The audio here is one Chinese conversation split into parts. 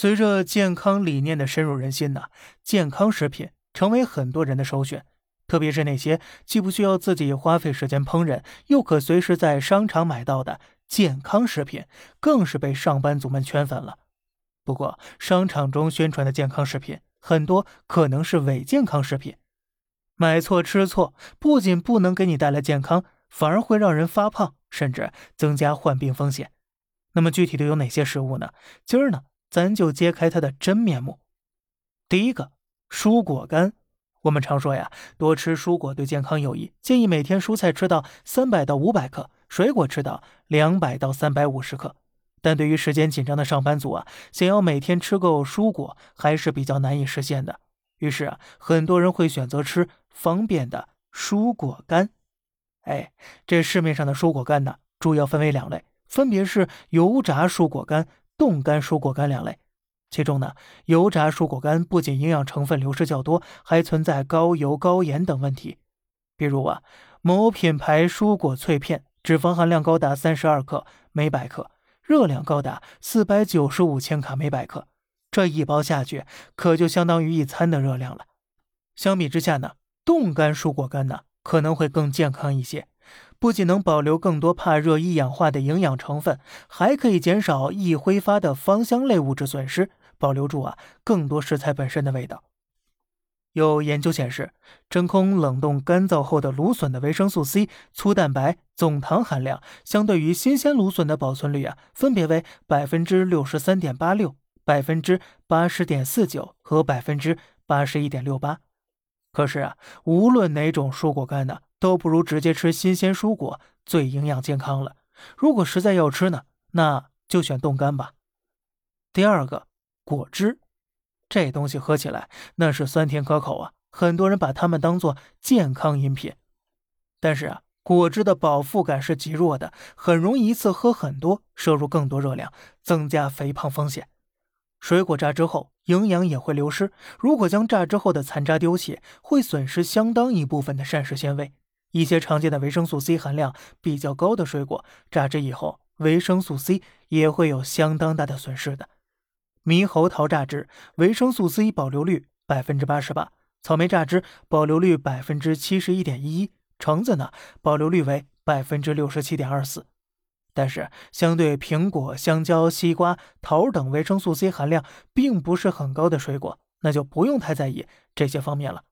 随着健康理念的深入人心呢，健康食品成为很多人的首选。特别是那些既不需要自己花费时间烹饪，又可随时在商场买到的健康食品，更是被上班族们圈粉了。不过，商场中宣传的健康食品很多可能是伪健康食品，买错吃错，不仅不能给你带来健康，反而会让人发胖，甚至增加患病风险。那么具体的有哪些食物呢？今儿呢，咱就揭开它的真面目。第一个，蔬果干。我们常说呀，多吃蔬果对健康有益，建议每天蔬菜吃到三百到五百克，水果吃到两百到三百五十克。但对于时间紧张的上班族啊，想要每天吃够蔬果还是比较难以实现的。于是啊，很多人会选择吃方便的蔬果干。哎，这市面上的蔬果干呢，主要分为两类，分别是油炸蔬果干、冻干蔬果干两类。其中呢，油炸蔬果干不仅营养成分流失较多，还存在高油、高盐等问题。比如啊，某品牌蔬果脆片，脂肪含量高达三十二克每百克，热量高达四百九十五千卡每百克，这一包下去可就相当于一餐的热量了。相比之下呢，冻干蔬果干呢可能会更健康一些，不仅能保留更多怕热易氧化的营养成分，还可以减少易挥发的芳香类物质损失。保留住啊更多食材本身的味道。有研究显示，真空冷冻干燥后的芦笋的维生素 C、粗蛋白、总糖含量，相对于新鲜芦笋的保存率啊，分别为百分之六十三点八六、百分之八十点四九和百分之八十一点六八。可是啊，无论哪种蔬果干呢，都不如直接吃新鲜蔬果最营养健康了。如果实在要吃呢，那就选冻干吧。第二个。果汁，这东西喝起来那是酸甜可口啊，很多人把它们当做健康饮品。但是啊，果汁的饱腹感是极弱的，很容易一次喝很多，摄入更多热量，增加肥胖风险。水果榨汁后，营养也会流失。如果将榨汁后的残渣丢弃，会损失相当一部分的膳食纤维。一些常见的维生素 C 含量比较高的水果，榨汁以后，维生素 C 也会有相当大的损失的。猕猴桃榨汁维生素 C 保留率百分之八十八，草莓榨汁保留率百分之七十一点一一，橙子呢保留率为百分之六十七点二四。但是，相对苹果、香蕉、西瓜、桃等维生素 C 含量并不是很高的水果，那就不用太在意这些方面了。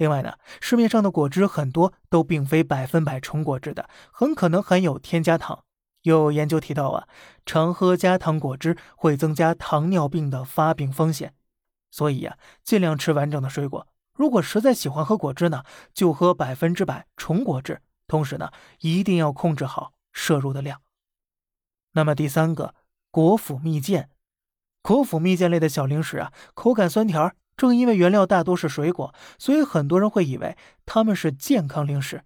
另外呢，市面上的果汁很多都并非百分百纯果汁的，很可能含有添加糖。有研究提到啊，常喝加糖果汁会增加糖尿病的发病风险，所以呀，尽量吃完整的水果。如果实在喜欢喝果汁呢，就喝百分之百纯果汁。同时呢，一定要控制好摄入的量。那么第三个，果脯蜜饯，果脯蜜饯类的小零食啊，口感酸甜，正因为原料大多是水果，所以很多人会以为它们是健康零食。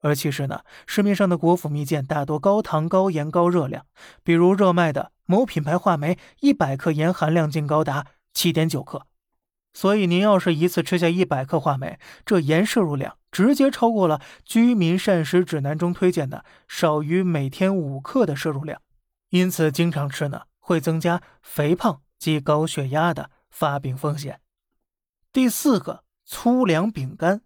而其实呢，市面上的果脯蜜饯大多高糖、高盐、高热量，比如热卖的某品牌话梅，一百克盐含量竟高达七点九克。所以您要是一次吃下一百克话梅，这盐摄入量直接超过了居民膳食指南中推荐的少于每天五克的摄入量。因此，经常吃呢，会增加肥胖及高血压的发病风险。第四个，粗粮饼干。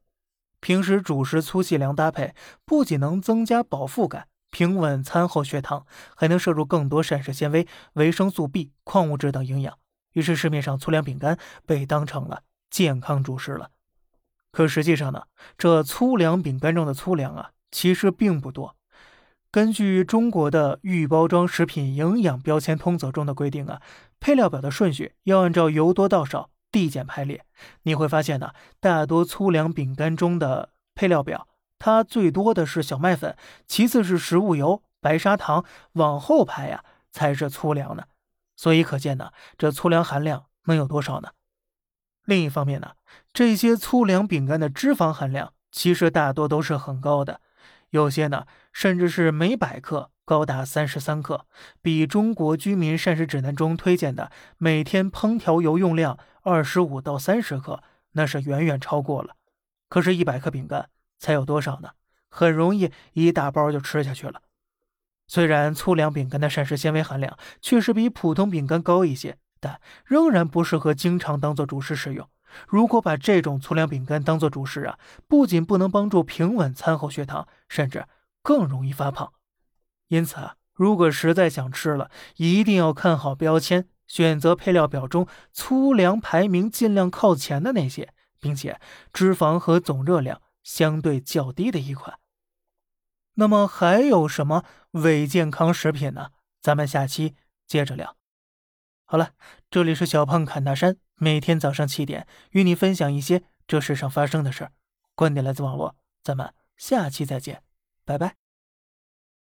平时主食粗细粮搭配，不仅能增加饱腹感、平稳餐后血糖，还能摄入更多膳食纤维、维生素 B、矿物质等营养。于是市面上粗粮饼干被当成了健康主食了。可实际上呢，这粗粮饼干中的粗粮啊，其实并不多。根据中国的预包装食品营养标签通则中的规定啊，配料表的顺序要按照由多到少。递减排列，你会发现呢，大多粗粮饼干中的配料表，它最多的是小麦粉，其次是食物油、白砂糖，往后排呀才是粗粮呢。所以可见呢，这粗粮含量能有多少呢？另一方面呢，这些粗粮饼干的脂肪含量其实大多都是很高的，有些呢甚至是每百克。高达三十三克，比中国居民膳食指南中推荐的每天烹调油用量二十五到三十克，那是远远超过了。可是，一百克饼干才有多少呢？很容易一大包就吃下去了。虽然粗粮饼干的膳食纤维含量确实比普通饼干高一些，但仍然不适合经常当做主食使用。如果把这种粗粮饼干当做主食啊，不仅不能帮助平稳餐后血糖，甚至更容易发胖。因此啊，如果实在想吃了，一定要看好标签，选择配料表中粗粮排名尽量靠前的那些，并且脂肪和总热量相对较低的一款。那么还有什么伪健康食品呢？咱们下期接着聊。好了，这里是小胖侃大山，每天早上七点与你分享一些这世上发生的事儿，观点来自网络，咱们下期再见，拜拜。